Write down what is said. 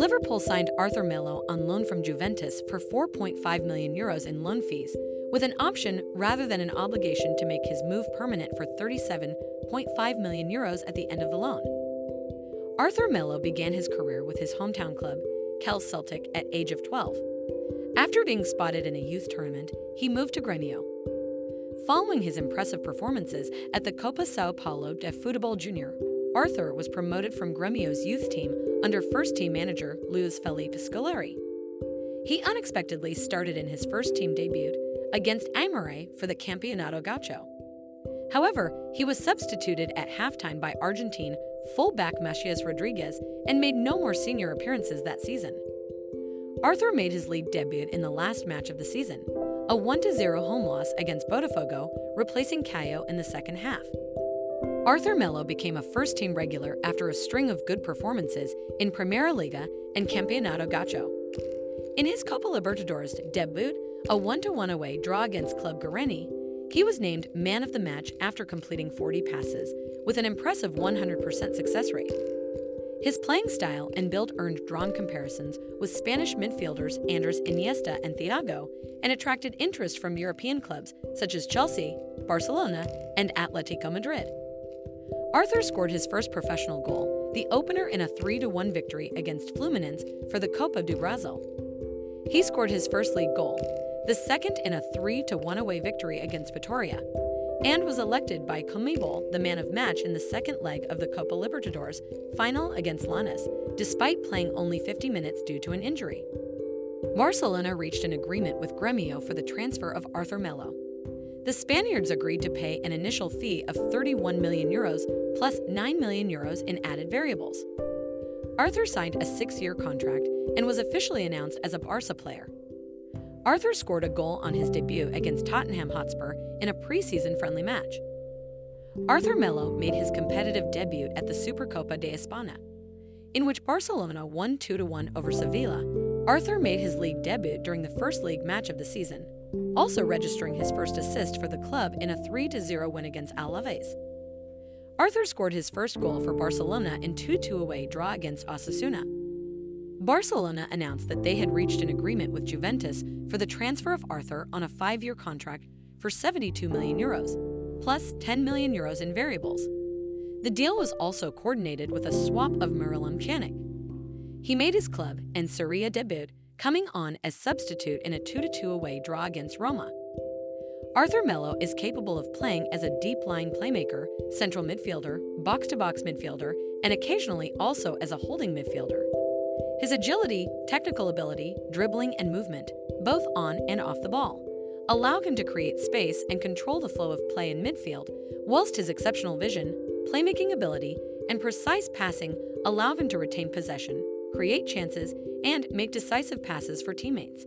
Liverpool signed Arthur Melo on loan from Juventus for 4.5 million euros in loan fees, with an option rather than an obligation to make his move permanent for 37.5 million euros at the end of the loan. Arthur Melo began his career with his hometown club, Kells Celtic, at age of 12. After being spotted in a youth tournament, he moved to Grêmio. Following his impressive performances at the Copa Sao Paulo de Futebol Junior, Arthur was promoted from Grêmio's youth team under first team manager Luiz Felipe Scolari. He unexpectedly started in his first team debut against Aimoré for the Campeonato Gaúcho. However, he was substituted at halftime by Argentine fullback Matias Rodriguez and made no more senior appearances that season. Arthur made his league debut in the last match of the season, a 1 0 home loss against Botafogo, replacing Caio in the second half. Arthur Melo became a first team regular after a string of good performances in Primeira Liga and Campeonato Gaúcho. In his Copa Libertadores debut, a 1 1 away draw against Club Guarani, he was named man of the match after completing 40 passes, with an impressive 100% success rate. His playing style and build earned drawn comparisons with Spanish midfielders Andres Iniesta and Thiago and attracted interest from European clubs such as Chelsea, Barcelona, and Atletico Madrid. Arthur scored his first professional goal, the opener in a 3 1 victory against Fluminense for the Copa do Brasil. He scored his first league goal, the second in a 3 1 away victory against Vitoria, and was elected by Conmebol the man of match in the second leg of the Copa Libertadores final against Lanús, despite playing only 50 minutes due to an injury. Barcelona reached an agreement with Gremio for the transfer of Arthur Melo. The Spaniards agreed to pay an initial fee of 31 million euros plus 9 million euros in added variables. Arthur signed a six year contract and was officially announced as a Barca player. Arthur scored a goal on his debut against Tottenham Hotspur in a preseason friendly match. Arthur Melo made his competitive debut at the Supercopa de España, in which Barcelona won 2 1 over Sevilla. Arthur made his league debut during the first league match of the season, also registering his first assist for the club in a 3 0 win against Alaves. Arthur scored his first goal for Barcelona in 2 2 away draw against Osasuna. Barcelona announced that they had reached an agreement with Juventus for the transfer of Arthur on a five year contract for 72 million euros, plus 10 million euros in variables. The deal was also coordinated with a swap of Miralem Pjanic. He made his club and Serie debut, coming on as substitute in a 2 2 away draw against Roma. Arthur Melo is capable of playing as a deep line playmaker, central midfielder, box to box midfielder, and occasionally also as a holding midfielder. His agility, technical ability, dribbling, and movement, both on and off the ball, allow him to create space and control the flow of play in midfield, whilst his exceptional vision, playmaking ability, and precise passing allow him to retain possession, create chances, and make decisive passes for teammates.